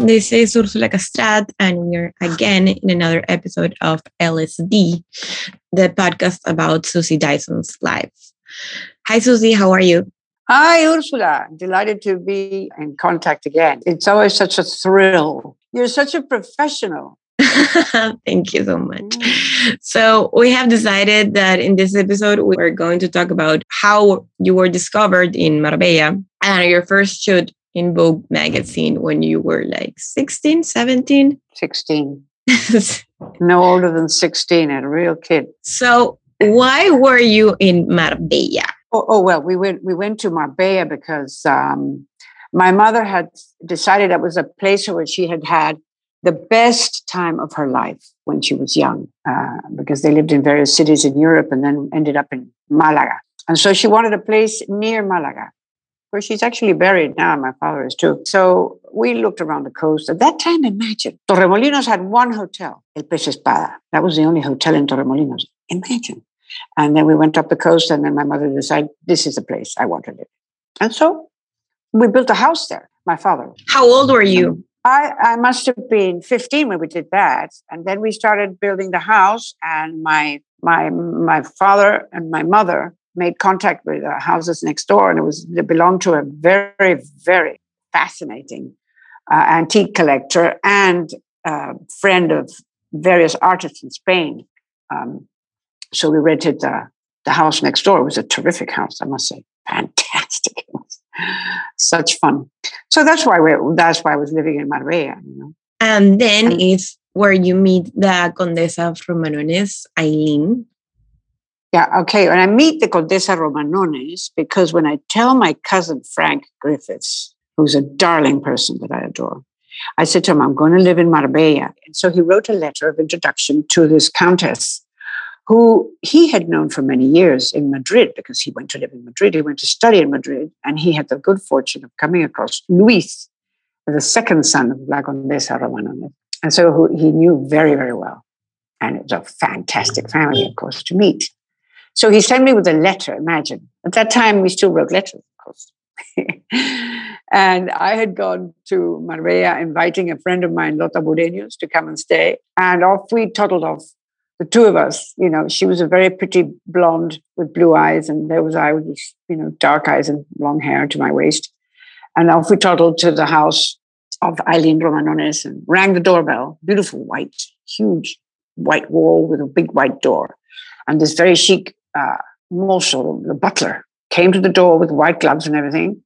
this is Ursula Castrat, and we're again in another episode of LSD, the podcast about Susie Dyson's life. Hi, Susie, how are you? Hi, Ursula. Delighted to be in contact again. It's always such a thrill. You're such a professional. Thank you so much. Mm. So, we have decided that in this episode, we're going to talk about how you were discovered in Marbella and your first shoot in Vogue magazine when you were like 16, 17? 16. no older than 16, a real kid. So, why were you in Marbella? Oh, oh well, we went we went to Marbella because um, my mother had decided that was a place where she had had the best time of her life when she was young, uh, because they lived in various cities in Europe and then ended up in Malaga. And so she wanted a place near Malaga where she's actually buried now. My father is too. So we looked around the coast. At that time, imagine Torremolinos had one hotel, El Pez Espada. That was the only hotel in Torremolinos. Imagine. And then we went up the coast, and then my mother decided this is the place I want to live. And so we built a house there. My father. How old were you? I, I must have been 15 when we did that. And then we started building the house, and my my my father and my mother made contact with uh, houses next door, and it was it belonged to a very very fascinating uh, antique collector and uh, friend of various artists in Spain. Um, so we rented the the house next door. It was a terrific house, I must say, fantastic. Such fun. So that's why we that's why I was living in Marbella. You know? And then and, is where you meet the Condesa Romanones, Aline. Yeah, okay. When I meet the Condesa Romanones, because when I tell my cousin Frank Griffiths, who's a darling person that I adore, I said to him, I'm going to live in Marbella. And so he wrote a letter of introduction to this countess who he had known for many years in Madrid because he went to live in Madrid. He went to study in Madrid, and he had the good fortune of coming across Luis, the second son of La Condesa Romanones. And so he knew very, very well. And it was a fantastic family, of course, to meet. So he sent me with a letter, imagine. At that time, we still wrote letters, of course. and I had gone to Marbella inviting a friend of mine, Lota Bureños, to come and stay. And off we toddled off, the two of us. You know, she was a very pretty blonde with blue eyes, and there was I with, you know, dark eyes and long hair to my waist. And off we toddled to the house of Aline Romanones and rang the doorbell. Beautiful white, huge white wall with a big white door. And this very chic uh, the butler, came to the door with white gloves and everything.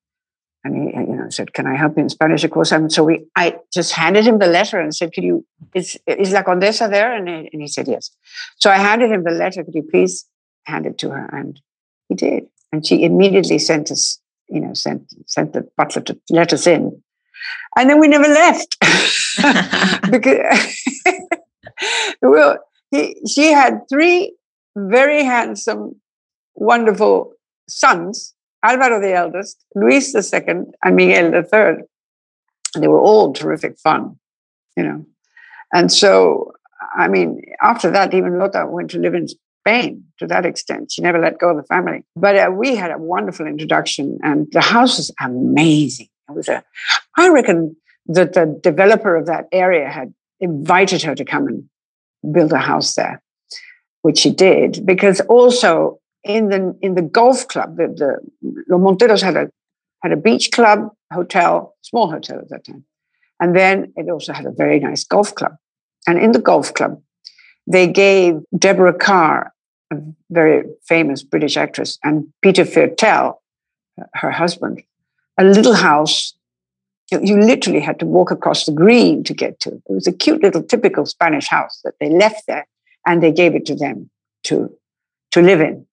And he, you know, said, "Can I help you in Spanish?" Of course. And so we, I just handed him the letter and said, "Could you? Is is La Condesa there?" And he, and he said, "Yes." So I handed him the letter. Could you please hand it to her? And he did. And she immediately sent us, you know, sent sent the butler to let us in. And then we never left because well, he, she had three very handsome, wonderful sons Alvaro the eldest, Luis the second, and Miguel the third. They were all terrific fun, you know. And so, I mean, after that, even Lota went to live in Spain to that extent. She never let go of the family. But uh, we had a wonderful introduction, and the house was amazing. It was a, I reckon that the developer of that area had invited her to come and build a house there which he did, because also in the in the golf club, the, the Los Monteros had a had a beach club hotel, small hotel at that time, and then it also had a very nice golf club. And in the golf club, they gave Deborah Kerr, a very famous British actress, and Peter Viertel, her husband, a little house. You literally had to walk across the green to get to. It was a cute little typical Spanish house that they left there and they gave it to them to to live in.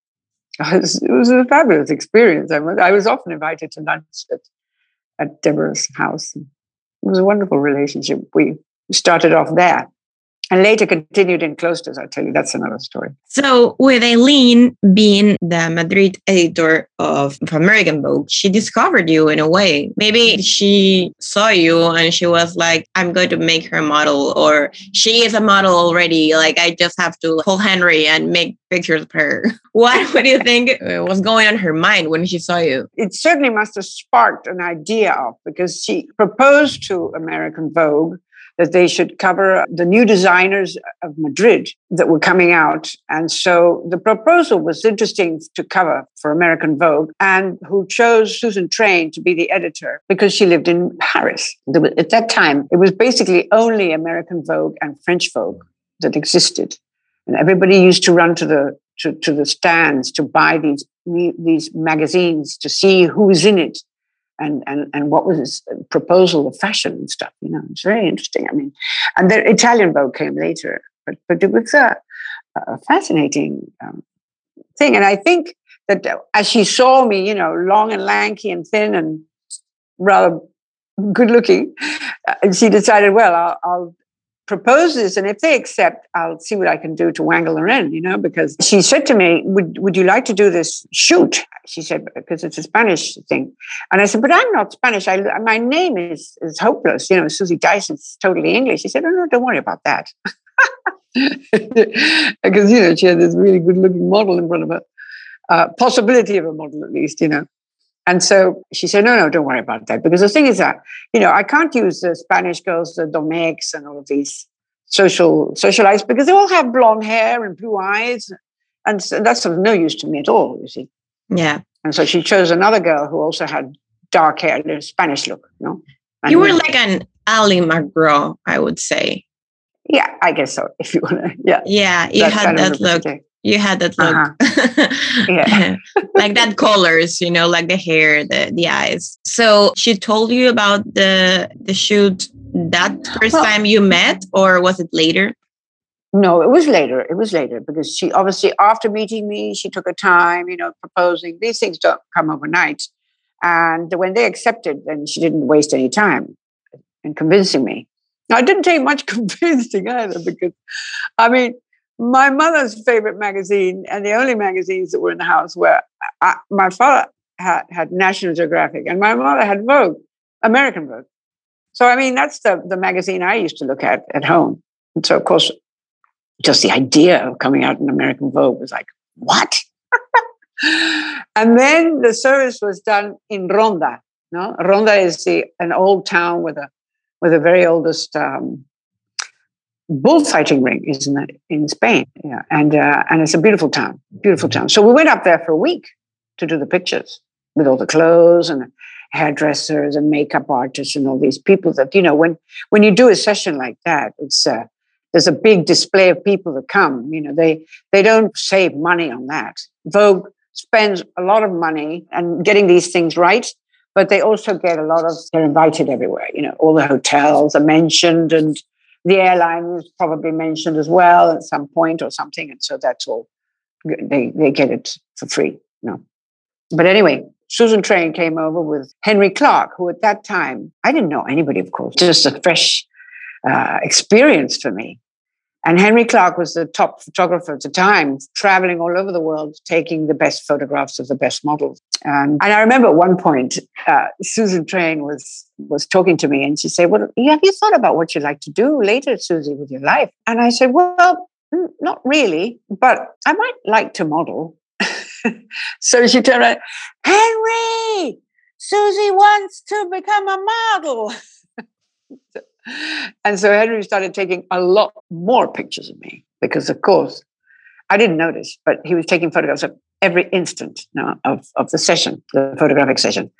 It was, it was a fabulous experience. I was, I was often invited to lunch at, at Deborah's house. It was a wonderful relationship. We started off there. And later continued in Klosters. I'll tell you, that's another story. So, with Aline being the Madrid editor of, American Vogue, she discovered you in a way. Maybe she saw you and she was like, I'm going to make her a model, or she is a model already. Like, I just have to call Henry and make pictures of her. What, what do you think was going on her mind when she saw you? It certainly must have sparked an idea of because she proposed to American Vogue that they should cover the new designers of Madrid that were coming out. And so the proposal was interesting to cover for American Vogue, and who chose Susan Train to be the editor because she lived in Paris. At that time, it was basically only American Vogue and French Vogue that existed. And everybody used to run to the to, to the stands to buy these these magazines to see who's in it and and and what was his proposal of fashion and stuff. You know, it's very interesting. I mean, and the Italian Vogue came later, but but it was a, a fascinating um, thing. And I think that as she saw me, you know, long and lanky and thin and rather good looking, uh, she decided, well, I'll, I'll propose this, and if they accept, I'll see what I can do to wangle her in, you know, because she said to me, Would, would you like to do this shoot? She said, because it's a Spanish thing. And I said, But I'm not Spanish. I, my name is, is hopeless. You know, Susie Dyson's totally English. She said, Oh, no, don't worry about that. because, you know, she had this really good looking model in front of her, uh, possibility of a model at least, you know. And so she said, no, no, don't worry about that. Because the thing is that, you know, I can't use the Spanish girls, the Domecqs and all of these social socialites because they all have blonde hair and blue eyes. And so that's of no use to me at all, you see. Yeah. And so she chose another girl who also had dark hair, the Spanish look, you know. And you were like an Ali MacGraw, I would say. Yeah, I guess so. If you want to, yeah. Yeah, you had that look you had that look. Uh-huh. yeah. like that colors you know like the hair the the eyes. So she told you about the the shoot that first well, time you met or was it later? No it was later. It was later because she obviously after meeting me she took her time you know proposing. These things don't come overnight. And when they accepted then she didn't waste any time in convincing me. Now it didn't take much convincing either because i mean my mother's favorite magazine and the only magazines that were in the house were I, my father had, had National Geographic and my mother had Vogue, American Vogue. So, I mean, that's the, the magazine I used to look at at home. And so, of course, just the idea of coming out in American Vogue was like, what? and then the service was done in Ronda. No, Ronda is the an old town with a with the very oldest um, bullfighting ring is in, the, in Spain. Yeah. And, uh, and it's a beautiful town, beautiful town. So we went up there for a week to do the pictures with all the clothes and hairdressers and makeup artists and all these people that, you know, when, when you do a session like that, it's, uh, there's a big display of people that come, you know, they, they don't save money on that. Vogue spends a lot of money and getting these things right but they also get a lot of they're invited everywhere you know all the hotels are mentioned and the airline was probably mentioned as well at some point or something. And so that's all. They, they get it for free. No. But anyway, Susan Train came over with Henry Clark, who at that time, I didn't know anybody, of course, just a fresh uh, experience for me. And Henry Clark was the top photographer at the time, traveling all over the world, taking the best photographs of the best models. And, I remember at one point, uh, Susan Train was was talking to me, and she said, "Well, have you thought about what you'd like to do later, Susie, with your life?" And I said, "Well, not really, but I might like to model." so she turned around, Henry, Susie wants to become a model. and so Henry started taking a lot more pictures of me because, of course, I didn't notice, but he was taking photographs of every instant of, of the session, the photographic session.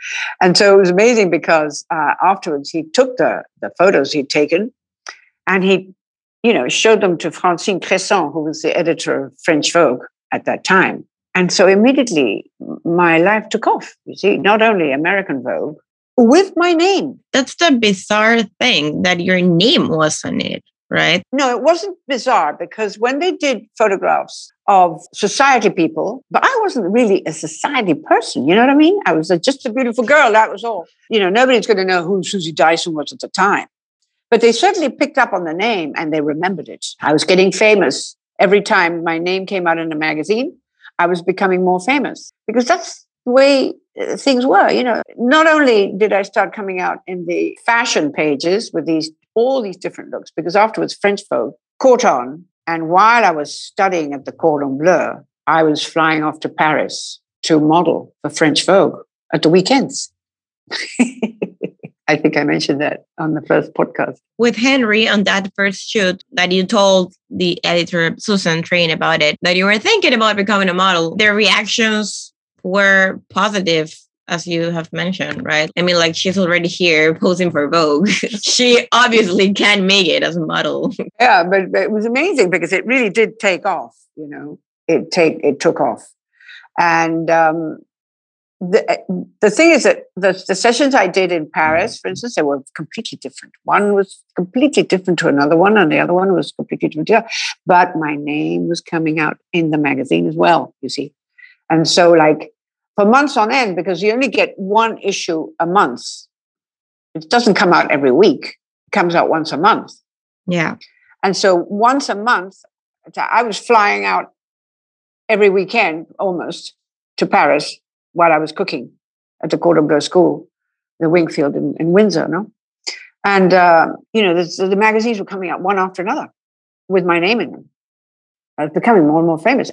And so it was amazing because uh, afterwards he took the, the photos he'd taken and he, you know, showed them to Francine Crescent, who was the editor of French Vogue at that time. And so immediately my life took off, you see, not only American Vogue, with my name. That's the bizarre thing that your name was on it, right? No, it wasn't bizarre because when they did photographs of society people, but I wasn't really a society person. You know what I mean? I was a, just a beautiful girl. That was all. You know, nobody's going to know who Susie Dyson was at the time. But they certainly picked up on the name and they remembered it. I was getting famous every time my name came out in a magazine. I was becoming more famous because that's way uh, things were. You know, not only did I start coming out in the fashion pages with these all these different looks, because afterwards French Vogue caught on. And while I was studying at the Cordon Bleu, I was flying off to Paris to model for French Vogue at the weekends. I think I mentioned that on the first podcast. With Henry on that first shoot that you told the editor Susan Train about it, that you were thinking about becoming a model, their reactions were positive as you have mentioned, right? I mean, like she's already here posing for Vogue. she obviously can make it as a model. Yeah, but, but, it was amazing because it really did take off. You know, it take it took off, and um, the the thing is that the, the sessions I did in Paris, for instance, they were completely different. One was completely different to another one, and the other one was completely different. But my name was coming out in the magazine as well. You see, and so like for months on end, because you only get one issue a month. It doesn't come out every week. It comes out once a month. Yeah. And so once a month, I was flying out every weekend almost to Paris while I was cooking at the Cordon Bleu School, the Winkfield in, in Windsor, no? And, uh, you know, the, the, magazines were coming out one after another with my name in them. I was becoming more and more famous.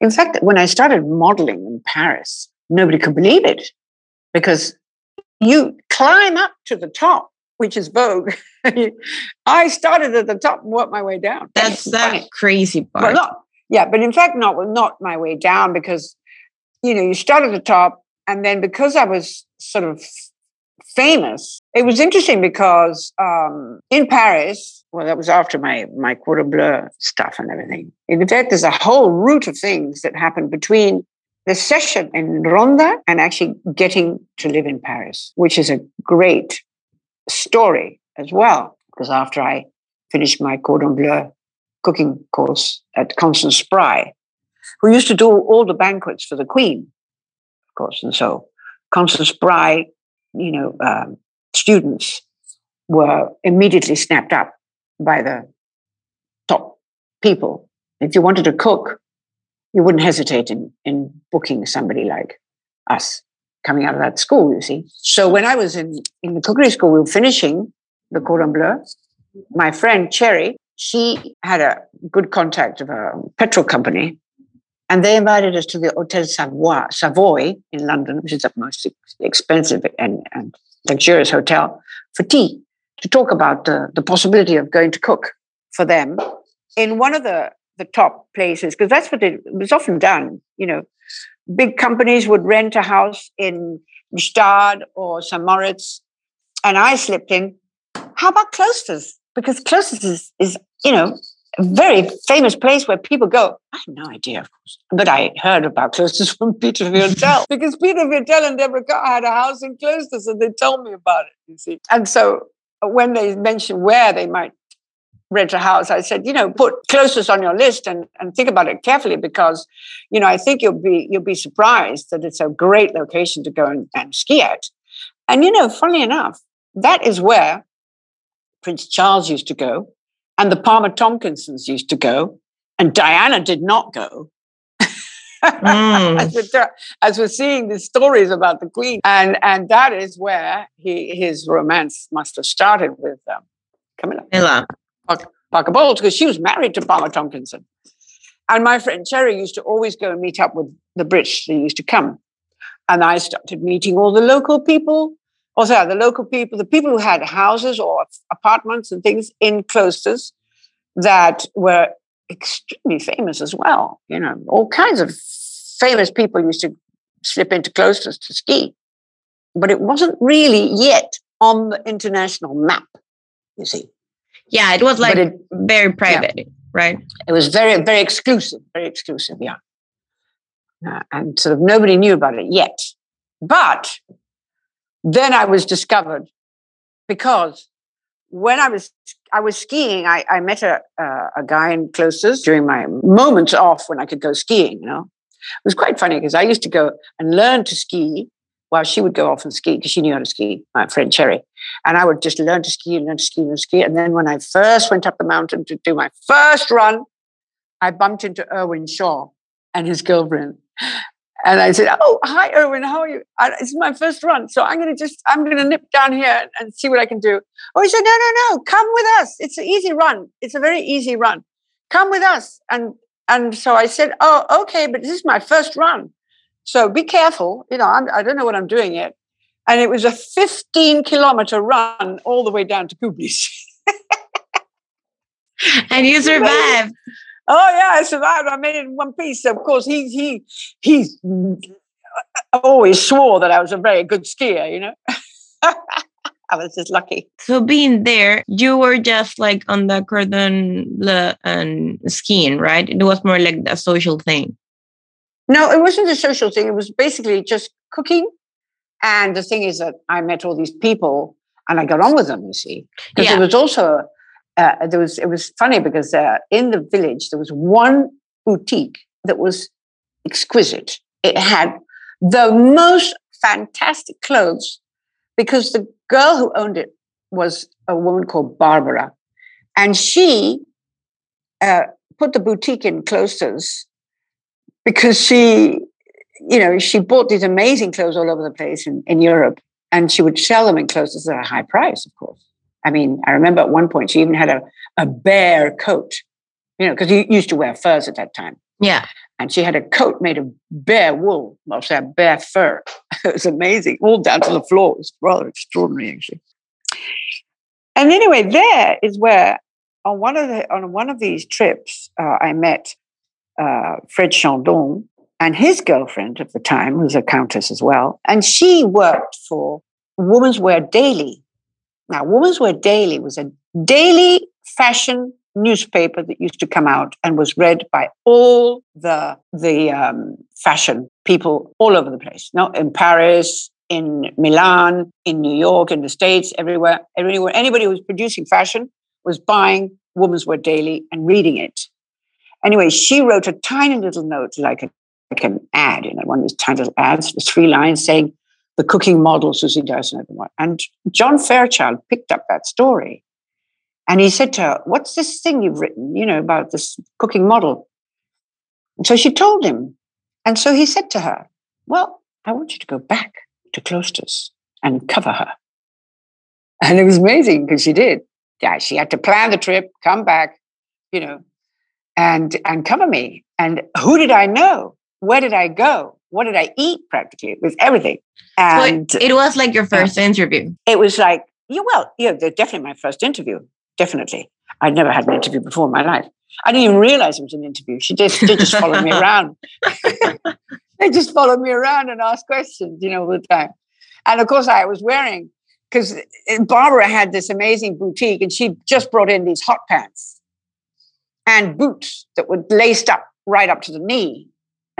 In fact, when I started modeling in Paris, nobody could believe it because you climb up to the top, which is Vogue. I started at the top and worked my way down. That's that crazy part. Well, not, yeah, but in fact, not not my way down because you know, you start at the top, and then because I was sort of famous, it was interesting because um, in Paris, well, that was after my my Cordon Bleu stuff and everything. In fact, there's a whole route of things that happened between the session in Ronda and actually getting to live in Paris, which is a great story as well. Because after I finished my Cordon Bleu cooking course at Constance Spry, who used to do all the banquets for the Queen, of course. And so Constance Spry, you know, um, students were immediately snapped up by the top people. If you wanted to cook, you wouldn't hesitate in, in booking somebody like us coming out of that school, you see. So when I was in, in the cookery school, we were finishing the Cordon Bleu. My friend Cherry, she had a good contact of a petrol company and they invited us to the Hotel Savoy, Savoy in London, which is the most expensive and, and luxurious hotel, for tea to talk about the, the possibility of going to cook for them in one of the, the top places, because that's what it was often done. You know, big companies would rent a house in Gstaad or St. Moritz, and I slipped in. How about Klosters? Because Klosters is, is you know, a very famous place where people go. I have no idea, of course, but I heard about Klosters from Peter Viertel because Peter Viertel and Deborah Kerr had a house in Klosters, and they told me about it. You see, and so when they mentioned where they might rent a house, I said, you know, put Klosters on your list and, and think about it carefully because, you know, I think you'll be you'll be surprised that it's a great location to go and, and ski at. And you know, funny enough, that is where Prince Charles used to go and the Palmer Tomkinsons used to go, and Diana did not go. mm. as, we're, as, we're, seeing the stories about the Queen, and and that is where he his romance must have started with um, Camilla. Camilla. Parker, Parker Bowles, because she was married to Palmer Tomkinson. And my friend Cherry used to always go and meet up with the British. They used to come. And I started meeting all the local people also the local people, the people who had houses or apartments and things in Klosters that were extremely famous as well. You know, all kinds of famous people used to slip into Klosters to ski, but it wasn't really yet on the international map. You see. Yeah, it was like it, very private, yeah. right? It was very, very exclusive, very exclusive. Yeah, uh, and sort of nobody knew about it yet. But then I was discovered because when I was I was skiing, I, I met a, uh, a guy in Klosters during my moments off when I could go skiing. You know, it was quite funny because I used to go and learn to ski while she would go off and ski because she knew how to ski, my friend Cherry. And I would just learn to ski and learn to ski and ski. And then when I first went up the mountain to do my first run, I bumped into Irwin Shaw and his girlfriend. And I said, "Oh, hi, Irwin. How are you? I, it's my first run, so I'm going to just I'm going to nip down here and, and, see what I can do." Oh, he said, "No, no, no. Come with us. It's an easy run. It's a very easy run. Come with us." And and so I said, "Oh, okay, but this is my first run, so be careful. You know, I'm, I do not know what I'm doing yet." And it was a 15 kilometer run all the way down to Kublis. and you survived. Oh yeah, I survived. I made it in one piece. Of course, he he he uh, always swore that I was a very good skier. You know, I was just lucky. So being there, you were just like on the cordon bleu and skiing, right? It was more like a social thing. No, it wasn't a social thing. It was basically just cooking. And the thing is that I met all these people and I got on with them. You see, because yeah. it was also uh, there was it was funny because uh, in the village there was one boutique that was exquisite. It had the most fantastic clothes because the girl who owned it was a woman called Barbara, and she uh, put the boutique in Klosters because she, you know, she bought these amazing clothes all over the place in, in Europe, and she would sell them in Klosters at a high price, of course. I mean, I remember at one point she even had a, a bear coat, you know, because you used to wear furs at that time. Yeah. And she had a coat made of bear wool, well, she had bear fur. it was amazing, all down to the floor. It was rather extraordinary, actually. And anyway, there is where on one of the on one of these trips, uh, I met uh, Fred Chandon and his girlfriend at the time, who's a countess as well, and she worked for Women's Wear Daily now, Women's Wear Daily was a daily fashion newspaper that used to come out and was read by all the the um, fashion people all over the place. No, in Paris, in Milan, in New York, in the States, everywhere, everywhere. Anybody who was producing fashion was buying Women's Wear Daily and reading it. Anyway, she wrote a tiny little note, like, a, like an ad, you know, one of these tiny little ads, three lines saying, the cooking model Susie Dyson everyone. And John Fairchild picked up that story. And he said to her, What's this thing you've written, you know, about this cooking model? And so she told him. And so he said to her, Well, I want you to go back to Klosters and cover her. And it was amazing because she did. Yeah, she had to plan the trip, come back, you know, and and cover me. And who did I know? Where did I go? What did I eat practically? It was everything. And so it, it, was like your first yeah, interview. It was like, yeah, well, yeah, definitely my first interview. Definitely. I'd never had an interview before in my life. I didn't even realize it was an interview. She just, they just followed me around. they just followed me around and asked questions, you know, all the time. And of course, I was wearing, because uh, Barbara had this amazing boutique and she just brought in these hot pants and boots that were laced up right up to the knee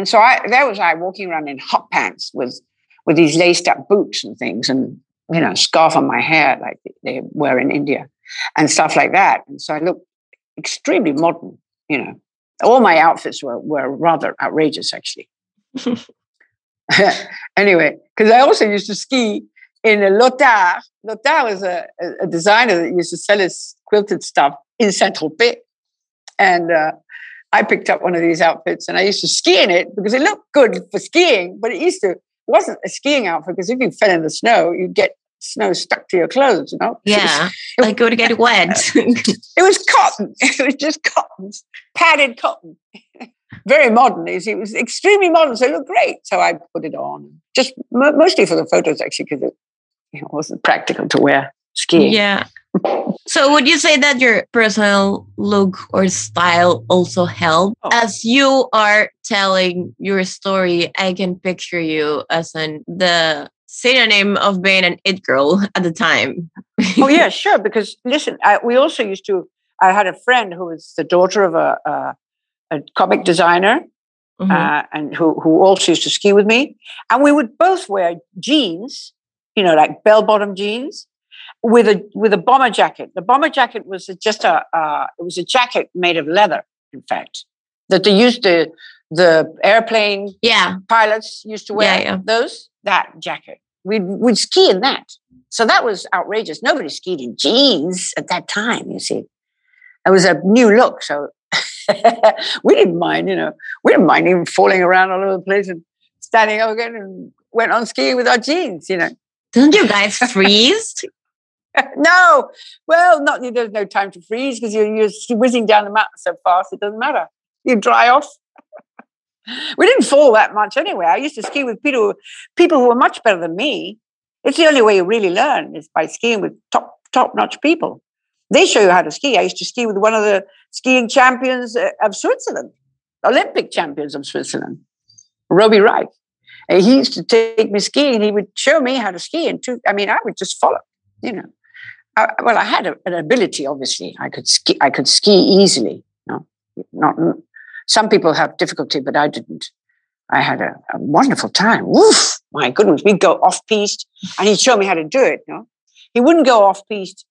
and so I, there was I walking around in hot pants with with these laced up boots and things, and you know, scarf on my hair like they were in India, and stuff like that. And so I looked extremely modern. You know, all my outfits were were rather outrageous, actually. anyway, because I also used to ski in a Lotard. Lotard was a, a, designer that used to sell his quilted stuff in Saint Tropez, and uh, I picked up one of these outfits and I used to ski in it because it looked good for skiing, but it used to it wasn't a skiing outfit because if you fell in the snow, you'd get snow stuck to your clothes, you know? Yeah. It was, like go to get wet. it was cotton. It was just cotton, padded cotton. Very modern. It was extremely modern. So it looked great. So I put it on just mostly for the photos, actually, because it know, wasn't practical to wear skiing. Yeah. So would you say that your personal look or style also helped? Oh. As you are telling your story, I can picture you as an the synonym of being an it girl at the time. oh yeah, sure. Because listen, I, we also used to. I had a friend who was the daughter of a, a, a comic designer, mm-hmm. uh, and who who also used to ski with me, and we would both wear jeans, you know, like bell bottom jeans, with a with a bomber jacket. The bomber jacket was just a uh, it was a jacket made of leather, in fact, that they used to the airplane yeah pilots used to wear yeah, yeah. those. that jacket. We'd, we'd ski in that. So that was outrageous. Nobody skied in jeans at that time, you see. It was a new look. So we didn't mind, you know, we didn't mind even falling around all over the place and standing up again and went on skiing with our jeans, you know. Didn't you guys freeze? no, well, not there's no time to freeze because you're, you're whizzing down the mountain so fast, it doesn't matter. You dry off. we didn't fall that much anyway. I used to ski with people, people who were much better than me. It's the only way you really learn is by skiing with top top notch people. They show you how to ski. I used to ski with one of the skiing champions uh, of Switzerland, Olympic champions of Switzerland, Robbie Wright. And he used to take me skiing he would show me how to ski. And I mean, I would just follow, you know. I, well, I had a, an ability, obviously. I could ski. I could ski easily. No, not some people have difficulty, but I didn't. I had a, a wonderful time. Woof! My goodness, we'd go off piste, and he'd show me how to do it. Know? He wouldn't go off piste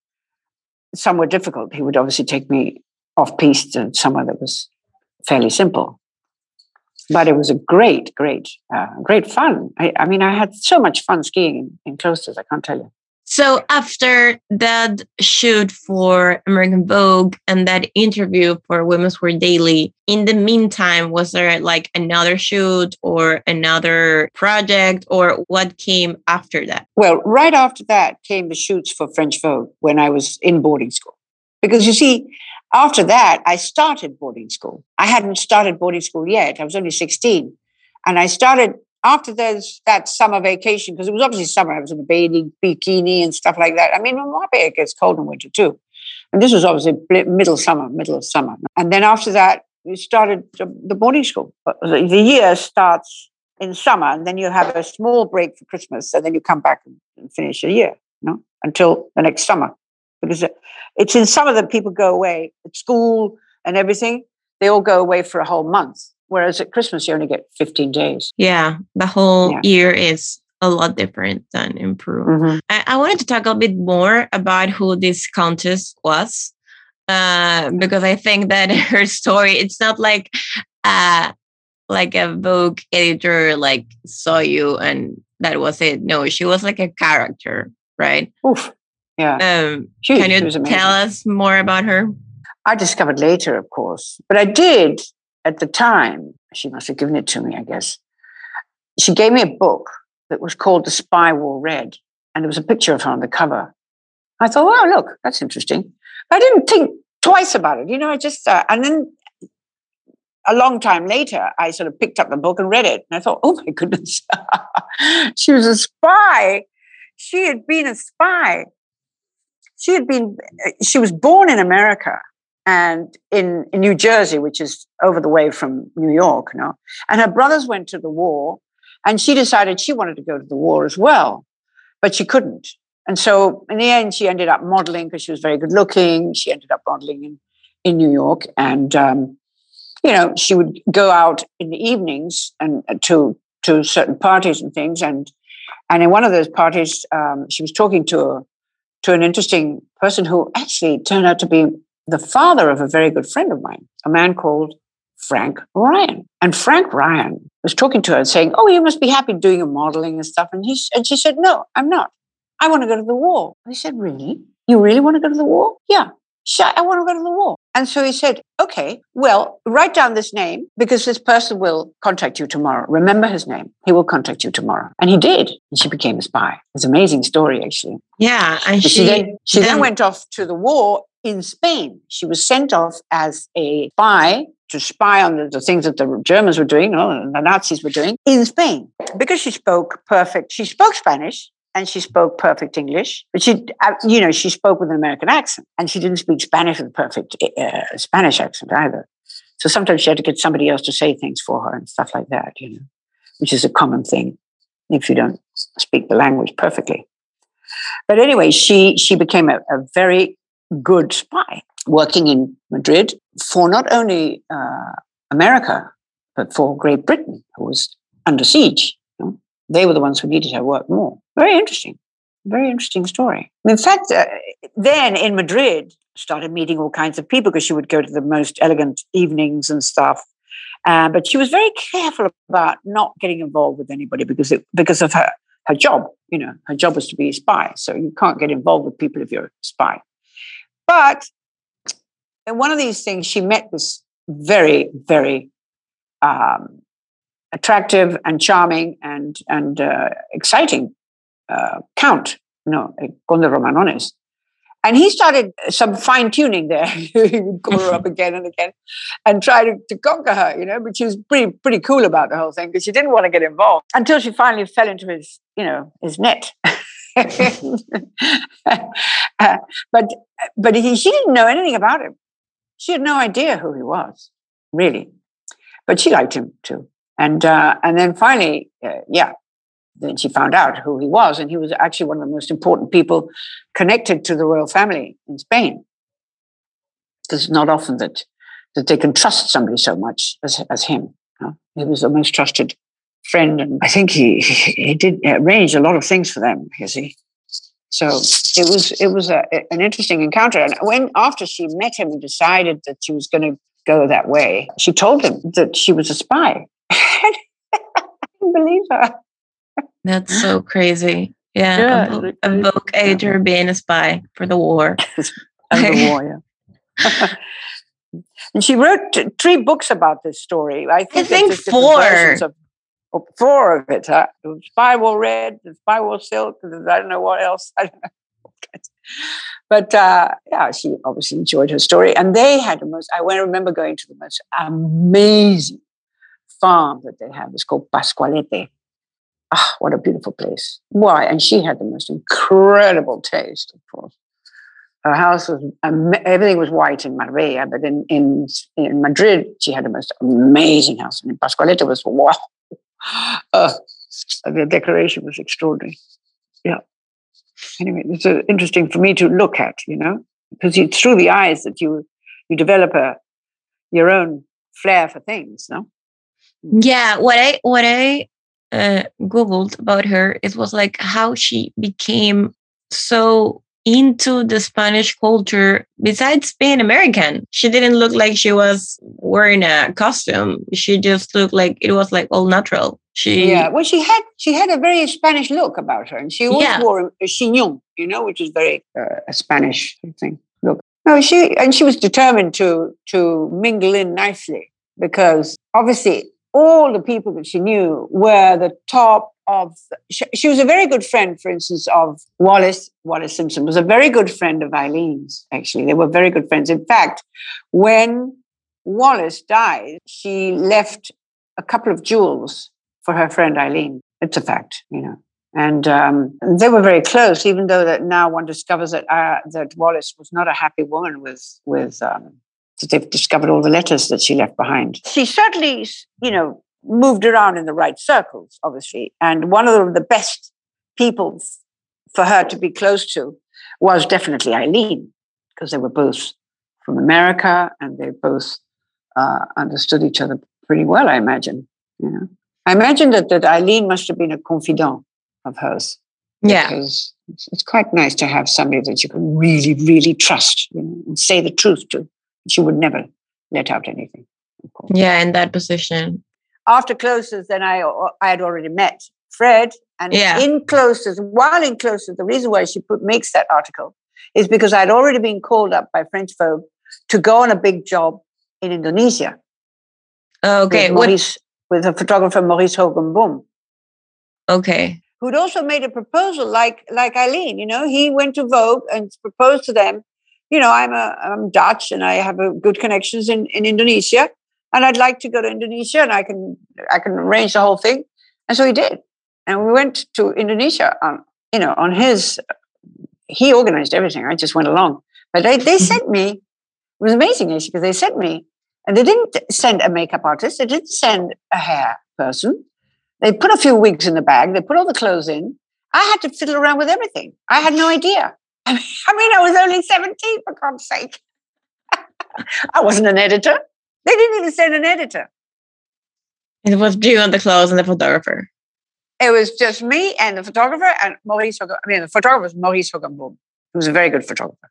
somewhere difficult. He would obviously take me off piste to somewhere that was fairly simple. But it was a great, great, uh, great fun. I, I, mean, I had so much fun skiing in, in Klosters. I can't tell you. So after that shoot for American Vogue and that interview for Women's Wear Daily, in the meantime, was there like another shoot or another project or what came after that? Well, right after that came the shoots for French Vogue when I was in boarding school. Because you see, after that, I started boarding school. I hadn't started boarding school yet. I was only 16. And I started after those that summer vacation, because it was obviously summer, I was in a bathing bikini and stuff like that. I mean, in Marbella it gets cold in winter too. And this was obviously middle summer, middle of summer. And then after that, we started the boarding school. The year starts in summer, and then you have a small break for Christmas, and then you come back and finish a year, you know, until the next summer. Because uh, it's in summer that people go away at school and everything. They all go away for a whole month. Whereas at Christmas, you only get 15 days. Yeah, the whole yeah. year is a lot different than in Peru. Mm-hmm. I, I, wanted to talk a bit more about who this countess was, uh, because I think that her story, it's not like uh, like a Vogue editor like saw you and that was it. No, she was like a character, right? Oof. Yeah. Um, she, can you tell us more about her? I discovered later, of course, but I did at the time, she must have given it to me, I guess. She gave me a book that was called The Spy Wore Red, and there was a picture of her on the cover. I thought, oh, look, that's interesting. But I didn't think twice about it, you know. I just uh, and then a long time later, I sort of picked up the book and read it, and I thought, oh my goodness, she was a spy. She had been a spy. She had been. Uh, she was born in America, and in, in New Jersey, which is over the way from New York, you know. And her brothers went to the war, and she decided she wanted to go to the war as well, but she couldn't. And so in the end, she ended up modeling because she was very good looking. She ended up modeling in, in New York, and um, you know, she would go out in the evenings and uh, to to certain parties and things. And and in one of those parties, um, she was talking to a, to an interesting person who actually turned out to be the father of a very good friend of mine, a man called Frank Ryan. And Frank Ryan was talking to her and saying, Oh, you must be happy doing your modeling and stuff. And, he, and she said, No, I'm not. I want to go to the war. He said, Really? You really want to go to the war? Yeah. I want to go to the war. And so he said, okay, well, write down this name because this person will contact you tomorrow. Remember his name. He will contact you tomorrow. And he did. And she became a spy. It's an amazing story, actually. Yeah. And she, she, then, she then, then went off to the war in Spain. She was sent off as a spy to spy on the, the, things that the Germans were doing, the Nazis were doing in Spain. Because she spoke perfect, she spoke Spanish and she spoke perfect English, but she, uh, you know, she spoke with an American accent and she didn't speak Spanish with a perfect uh, Spanish accent either. So sometimes she had to get somebody else to say things for her and stuff like that, you know, which is a common thing if you don't speak the language perfectly. But anyway, she she became a, a very good spy working in Madrid for not only uh, America, but for Great Britain, who was under siege. You know? They were the ones who needed her work more. Very interesting. Very interesting story. In fact, uh, then in Madrid, started meeting all kinds of people because she would go to the most elegant evenings and stuff. Uh, but she was very careful about not getting involved with anybody because it, because of her her job. You know, her job was to be a spy, so you can't get involved with people if you're a spy. But in one of these things, she met this very, very um, attractive and charming and and uh, exciting uh, count, you know, Conde Romanones. And he started some fine tuning there. he would call her up again and again and try to, to conquer her, you know, but she was pretty pretty cool about the whole thing because she didn't want to get involved until she finally fell into his, you know, his net. but but he, she didn't know anything about him. She had no idea who he was, really. But she liked him too. And uh, and then finally, uh, yeah, then she found out who he was, and he was actually one of the most important people connected to the royal family in Spain. Because it's not often that that they can trust somebody so much as as him. You know? He was the most trusted friend, and I think he he did arrange a lot of things for them. You see, so it was it was a, an interesting encounter. And when after she met him and decided that she was going to go that way, she told him that she was a spy. I didn't believe her. That's so crazy. Yeah, yeah a, book, editor being a spy for the war. the war, yeah. and she wrote three books about this story. I think, I think four. Of, four of it. Huh? The Spy Red, the Wore Silk, I don't know what else. I don't know. But uh, yeah, she obviously enjoyed her story. And they had the most, I remember going to the most amazing farm that they have. It's called Pascualete. Ah, what a beautiful place. Why? And she had the most incredible taste, of course. Her house was, um, everything was white in Marbella, but in, in, in Madrid, she had the most amazing house. And in Pascualete was, wow. Uh, the decoration was extraordinary. Yeah. Anyway, it's uh, interesting for me to look at, you know, because it's through the eyes that you you develop a your own flair for things, no? Yeah, what I what I uh, googled about her, it was like how she became so into the Spanish culture besides being American. She didn't look like she was wearing a costume. She just looked like it was like all natural. She Yeah, well she had she had a very Spanish look about her and she always yeah. wore a chignon, you know, which is very uh, a Spanish thing. Look. No, she and she was determined to to mingle in nicely because obviously all the people that she knew were the top of she, she, was a very good friend for instance of Wallis. Wallis simpson was a very good friend of aline's actually they were very good friends in fact when Wallis died she left a couple of jewels for her friend aline it's a fact you know and um, they were very close even though that now one discovers that uh, that wallis was not a happy woman with with um, they've discovered all the letters that she left behind. She certainly, you know, moved around in the right circles, obviously. And one of the best people for her to be close to was definitely Aline, because they were both from America and they both uh, understood each other pretty well, I imagine. You know, I imagine that, that Aline must have been a confidant of hers. Yeah. Because it's quite nice to have somebody that you can really, really trust you know, and say the truth to she would never let out anything. Yeah, in that position. After Klosters, then I I had already met Fred, and yeah. in Klosters, while in Klosters, the reason why she put makes that article is because I'd already been called up by French Vogue to go on a big job in Indonesia. Oh, okay, with, Maurice, with a photographer Maurice Hogenboom. Okay. Who'd also made a proposal like like Aline, you know, he went to Vogue and proposed to them you know, I'm a I'm Dutch and I have a good connections in, in Indonesia, and I'd like to go to Indonesia and I can I can arrange the whole thing. And so he did, and we went to Indonesia on you know on his. He organized everything. I just went along, but they they mm-hmm. sent me. It was amazing actually because they sent me, and they didn't send a makeup artist. They didn't send a hair person. They put a few wigs in the bag. They put all the clothes in. I had to fiddle around with everything. I had no idea. I mean, I was only 17, for God's sake. I wasn't an editor. They didn't even send an editor. It was you and the clothes and the photographer. It was just me and the photographer and Maurice. I mean, the photographer was Maurice Hogenboom, who was a very good photographer.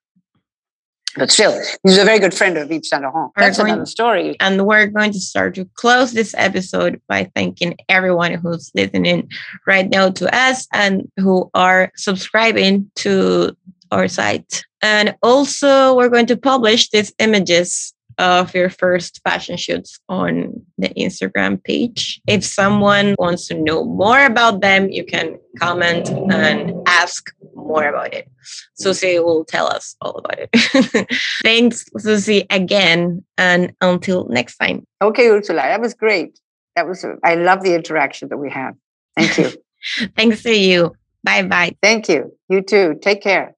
But still, he's a very good friend of Yves Saint Laurent. That's going, another story. And we're going to start to close this episode by thanking everyone who's listening right now to us and who are subscribing to our site. And also, we're going to publish these images of your first fashion shoots on the Instagram page. If someone wants to know more about them, you can comment and ask more about it. Susie will tell us all about it. Thanks, Susie, again. And until next time. Okay, Ursula, that was great. That was, I love the interaction that we have. Thank you. Thanks to you. Bye bye. Thank you. You too. Take care.